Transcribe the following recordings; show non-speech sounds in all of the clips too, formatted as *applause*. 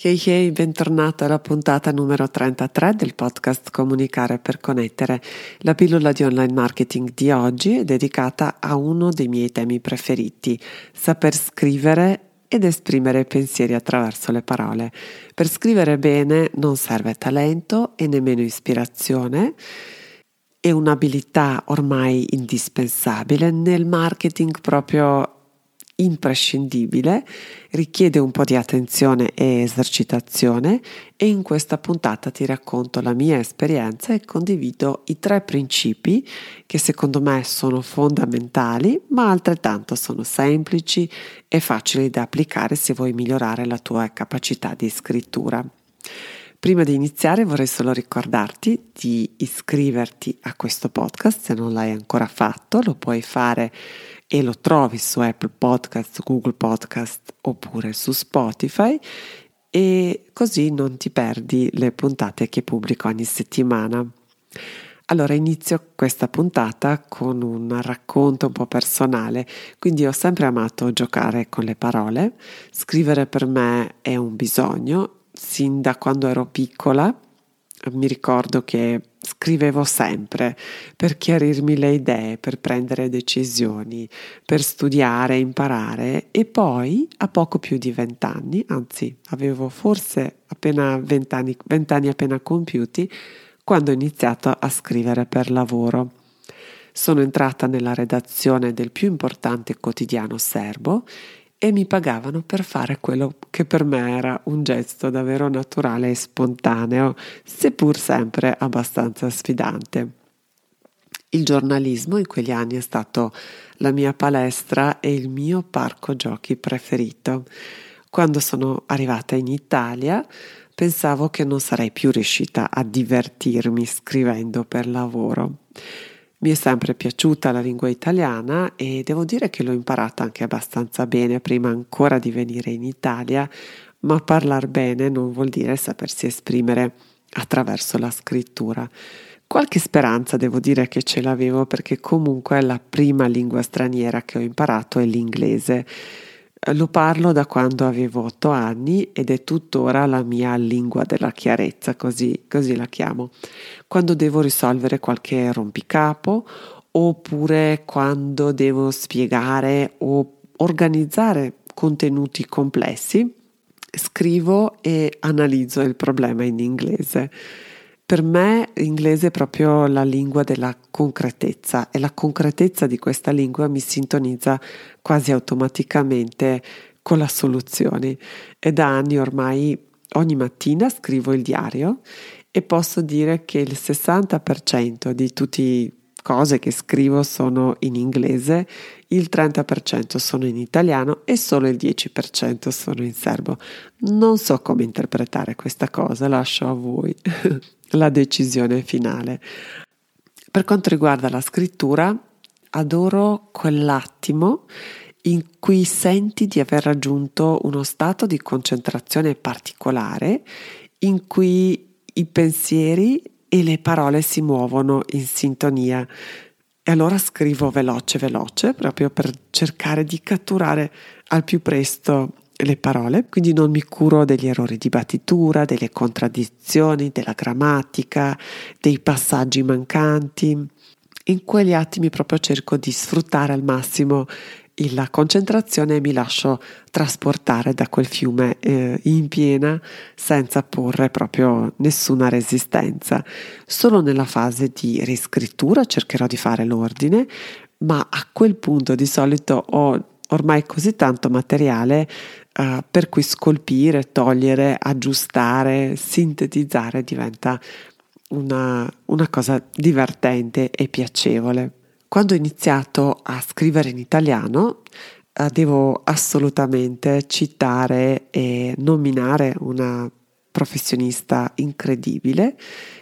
Hey hey, bentornato alla puntata numero 33 del podcast Comunicare per connettere. La pillola di online marketing di oggi è dedicata a uno dei miei temi preferiti, saper scrivere ed esprimere pensieri attraverso le parole. Per scrivere bene non serve talento e nemmeno ispirazione. È un'abilità ormai indispensabile nel marketing proprio imprescindibile, richiede un po' di attenzione e esercitazione e in questa puntata ti racconto la mia esperienza e condivido i tre principi che secondo me sono fondamentali ma altrettanto sono semplici e facili da applicare se vuoi migliorare la tua capacità di scrittura. Prima di iniziare vorrei solo ricordarti di iscriverti a questo podcast se non l'hai ancora fatto, lo puoi fare e lo trovi su Apple Podcast, Google Podcast oppure su Spotify e così non ti perdi le puntate che pubblico ogni settimana. Allora inizio questa puntata con un racconto un po' personale, quindi ho sempre amato giocare con le parole, scrivere per me è un bisogno, sin da quando ero piccola mi ricordo che scrivevo sempre per chiarirmi le idee, per prendere decisioni, per studiare, imparare e poi a poco più di vent'anni, anzi avevo forse appena vent'anni, vent'anni appena compiuti, quando ho iniziato a scrivere per lavoro. Sono entrata nella redazione del più importante quotidiano serbo e mi pagavano per fare quello che per me era un gesto davvero naturale e spontaneo, seppur sempre abbastanza sfidante. Il giornalismo in quegli anni è stato la mia palestra e il mio parco giochi preferito. Quando sono arrivata in Italia pensavo che non sarei più riuscita a divertirmi scrivendo per lavoro. Mi è sempre piaciuta la lingua italiana e devo dire che l'ho imparata anche abbastanza bene prima ancora di venire in Italia, ma parlar bene non vuol dire sapersi esprimere attraverso la scrittura. Qualche speranza devo dire che ce l'avevo perché comunque la prima lingua straniera che ho imparato è l'inglese lo parlo da quando avevo otto anni ed è tuttora la mia lingua della chiarezza, così, così la chiamo. Quando devo risolvere qualche rompicapo oppure quando devo spiegare o organizzare contenuti complessi, scrivo e analizzo il problema in inglese. Per me l'inglese è proprio la lingua della concretezza e la concretezza di questa lingua mi sintonizza quasi automaticamente con la soluzione e da anni ormai ogni mattina scrivo il diario e posso dire che il 60% di tutte cose che scrivo sono in inglese, il 30% sono in italiano e solo il 10% sono in serbo. Non so come interpretare questa cosa, lascio a voi. *laughs* la decisione finale. Per quanto riguarda la scrittura, adoro quell'attimo in cui senti di aver raggiunto uno stato di concentrazione particolare, in cui i pensieri e le parole si muovono in sintonia. E allora scrivo veloce, veloce, proprio per cercare di catturare al più presto le parole, quindi non mi curo degli errori di battitura, delle contraddizioni, della grammatica, dei passaggi mancanti. In quegli attimi proprio cerco di sfruttare al massimo la concentrazione e mi lascio trasportare da quel fiume eh, in piena senza porre proprio nessuna resistenza. Solo nella fase di riscrittura cercherò di fare l'ordine, ma a quel punto di solito ho ormai così tanto materiale uh, per cui scolpire, togliere, aggiustare, sintetizzare diventa una, una cosa divertente e piacevole. Quando ho iniziato a scrivere in italiano, uh, devo assolutamente citare e nominare una professionista incredibile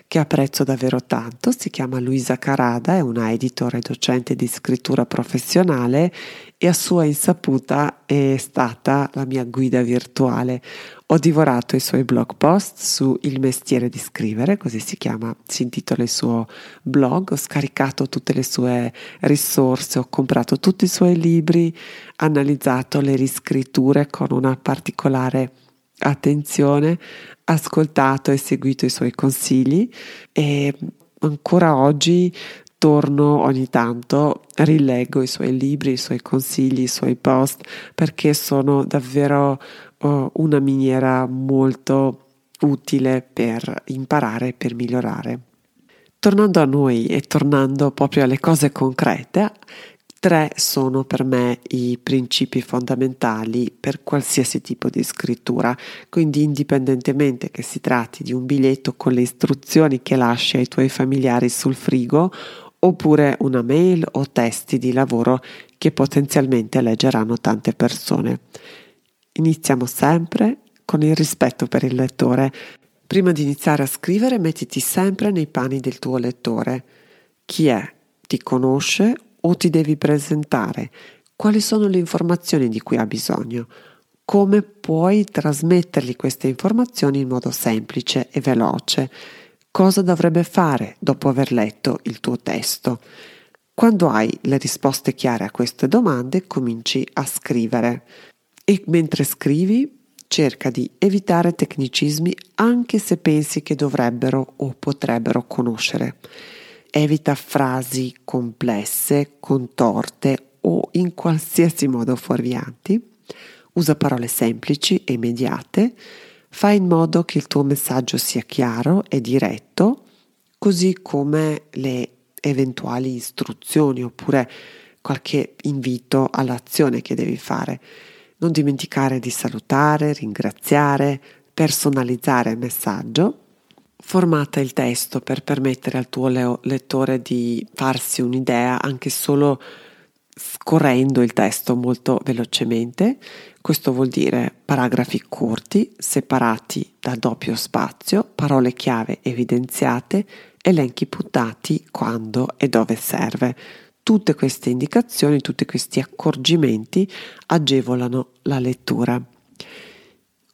che apprezzo davvero tanto, si chiama Luisa Carada, è una editore e docente di scrittura professionale e a sua insaputa è stata la mia guida virtuale. Ho divorato i suoi blog post su Il mestiere di scrivere, così si chiama, si intitola il suo blog, ho scaricato tutte le sue risorse, ho comprato tutti i suoi libri, analizzato le riscritture con una particolare attenzione, ascoltato e seguito i suoi consigli e ancora oggi torno ogni tanto, rileggo i suoi libri, i suoi consigli, i suoi post perché sono davvero uh, una miniera molto utile per imparare, per migliorare. Tornando a noi e tornando proprio alle cose concrete, Tre sono per me i principi fondamentali per qualsiasi tipo di scrittura, quindi indipendentemente che si tratti di un biglietto con le istruzioni che lasci ai tuoi familiari sul frigo oppure una mail o testi di lavoro che potenzialmente leggeranno tante persone. Iniziamo sempre con il rispetto per il lettore. Prima di iniziare a scrivere mettiti sempre nei panni del tuo lettore. Chi è? Ti conosce o ti devi presentare? Quali sono le informazioni di cui ha bisogno? Come puoi trasmettergli queste informazioni in modo semplice e veloce? Cosa dovrebbe fare dopo aver letto il tuo testo? Quando hai le risposte chiare a queste domande, cominci a scrivere. E mentre scrivi, cerca di evitare tecnicismi anche se pensi che dovrebbero o potrebbero conoscere. Evita frasi complesse, contorte o in qualsiasi modo fuorvianti. Usa parole semplici e immediate. Fai in modo che il tuo messaggio sia chiaro e diretto, così come le eventuali istruzioni oppure qualche invito all'azione che devi fare. Non dimenticare di salutare, ringraziare, personalizzare il messaggio Formata il testo per permettere al tuo leo- lettore di farsi un'idea anche solo scorrendo il testo molto velocemente. Questo vuol dire paragrafi corti, separati da doppio spazio, parole chiave evidenziate, elenchi puntati quando e dove serve. Tutte queste indicazioni, tutti questi accorgimenti agevolano la lettura.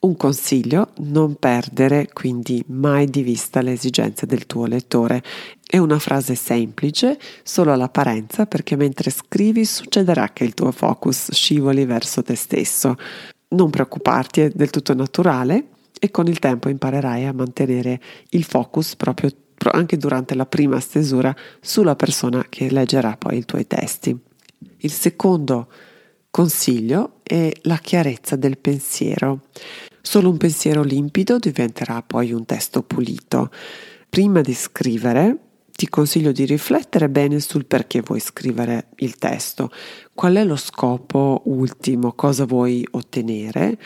Un consiglio, non perdere quindi mai di vista le esigenze del tuo lettore. È una frase semplice, solo all'apparenza, perché mentre scrivi succederà che il tuo focus scivoli verso te stesso. Non preoccuparti, è del tutto naturale e con il tempo imparerai a mantenere il focus proprio anche durante la prima stesura sulla persona che leggerà poi i tuoi testi. Il secondo consiglio è la chiarezza del pensiero. Solo un pensiero limpido diventerà poi un testo pulito. Prima di scrivere, ti consiglio di riflettere bene sul perché vuoi scrivere il testo, qual è lo scopo ultimo, cosa vuoi ottenere,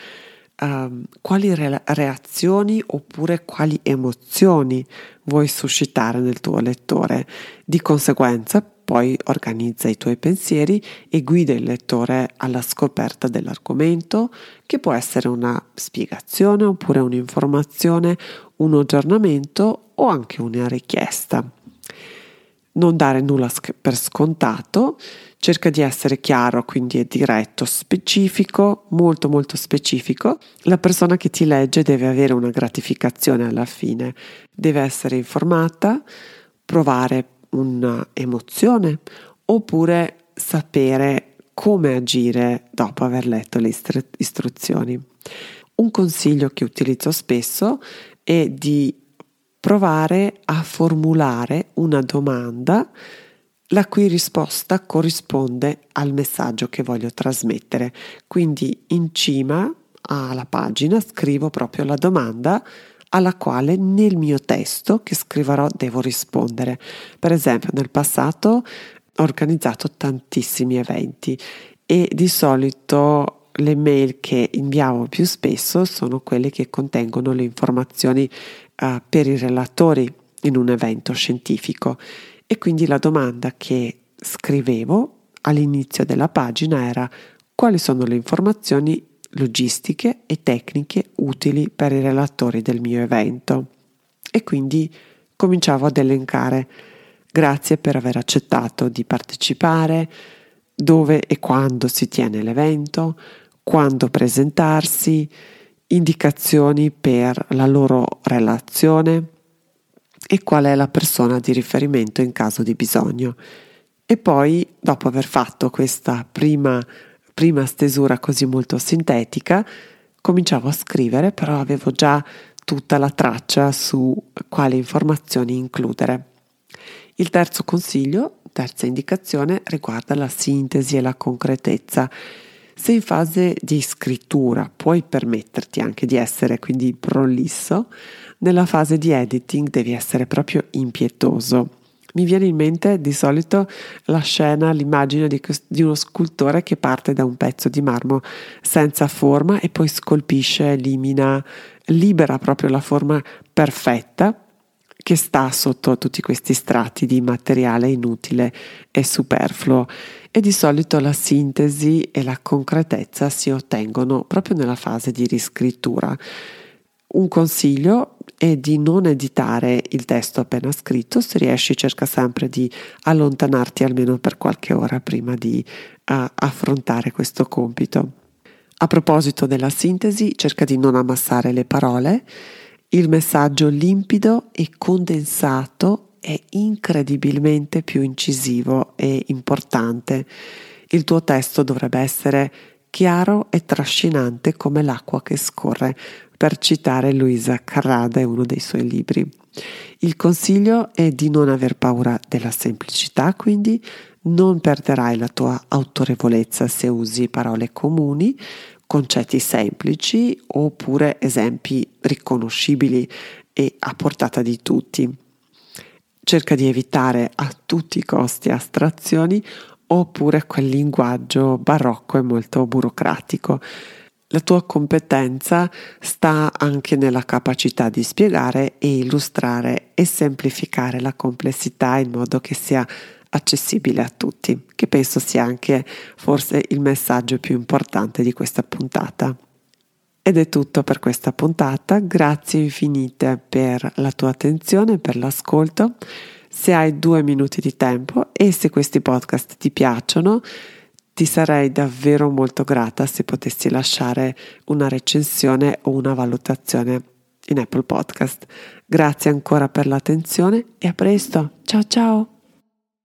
uh, quali re- reazioni oppure quali emozioni vuoi suscitare nel tuo lettore. Di conseguenza, poi organizza i tuoi pensieri e guida il lettore alla scoperta dell'argomento, che può essere una spiegazione oppure un'informazione, un aggiornamento o anche una richiesta. Non dare nulla per scontato, cerca di essere chiaro, quindi è diretto, specifico, molto molto specifico. La persona che ti legge deve avere una gratificazione alla fine, deve essere informata, provare un'emozione oppure sapere come agire dopo aver letto le istru- istruzioni. Un consiglio che utilizzo spesso è di provare a formulare una domanda la cui risposta corrisponde al messaggio che voglio trasmettere. Quindi in cima alla pagina scrivo proprio la domanda alla quale nel mio testo che scriverò devo rispondere. Per esempio, nel passato ho organizzato tantissimi eventi e di solito le mail che inviavo più spesso sono quelle che contengono le informazioni uh, per i relatori in un evento scientifico e quindi la domanda che scrivevo all'inizio della pagina era quali sono le informazioni logistiche e tecniche utili per i relatori del mio evento. E quindi cominciavo ad elencare grazie per aver accettato di partecipare, dove e quando si tiene l'evento, quando presentarsi, indicazioni per la loro relazione e qual è la persona di riferimento in caso di bisogno. E poi, dopo aver fatto questa prima, prima stesura così molto sintetica, cominciavo a scrivere, però avevo già tutta la traccia su quali informazioni includere. Il terzo consiglio, terza indicazione, riguarda la sintesi e la concretezza. Se in fase di scrittura puoi permetterti anche di essere quindi prolisso, nella fase di editing devi essere proprio impietoso. Mi viene in mente di solito la scena, l'immagine di, di, uno scultore che parte da un pezzo di marmo senza forma e poi scolpisce, elimina, libera proprio la forma perfetta che sta sotto tutti questi strati di materiale inutile e superfluo e di solito la sintesi e la concretezza si ottengono proprio nella fase di riscrittura. Un consiglio è di non editare il testo appena scritto, se riesci cerca sempre di allontanarti almeno per qualche ora prima di uh, affrontare questo compito. A proposito della sintesi, cerca di non ammassare le parole il messaggio limpido e condensato è incredibilmente più incisivo e importante. Il tuo testo dovrebbe essere chiaro e trascinante come l'acqua che scorre, per citare Luisa Carrada in uno dei suoi libri. Il consiglio è di non aver paura della semplicità, quindi non perderai la tua autorevolezza se usi parole comuni, concetti semplici oppure esempi riconoscibili e a portata di tutti. Cerca di evitare a tutti i costi astrazioni oppure quel linguaggio barocco e molto burocratico. La tua competenza sta anche nella capacità di spiegare e illustrare e semplificare la complessità in modo che sia accessibile a tutti, che penso sia anche forse il messaggio più importante di questa puntata. Ed è tutto per questa puntata, grazie infinite per la tua attenzione, per l'ascolto. Se hai due minuti di tempo e se questi podcast ti piacciono, ti sarei davvero molto grata se potessi lasciare una recensione o una valutazione in Apple Podcast. Grazie ancora per l'attenzione e a presto. Ciao ciao!